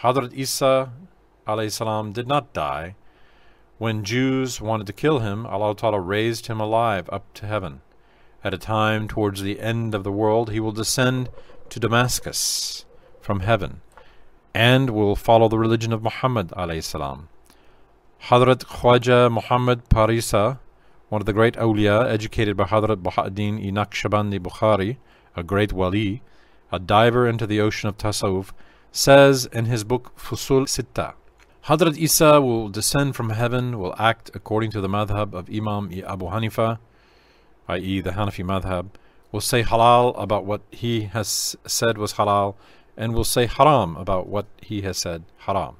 Hadrat Isa salam did not die. When Jews wanted to kill him, Allah Ta'ala raised him alive up to heaven. At a time towards the end of the world, he will descend to Damascus from heaven and will follow the religion of Muhammad salam. Hadrat Khwaja Muhammad Parsa, one of the great awliya, educated by Hadrat Baha'uddin i Naqshbandi Bukhari, a great wali, a diver into the ocean of tasawwuf, says in his book Fusul Sitta, Hadrat Isa will descend from heaven, will act according to the madhab of Imam Abu Hanifa, i.e., the Hanafi madhab, will say halal about what he has said was halal, and will say haram about what he has said haram.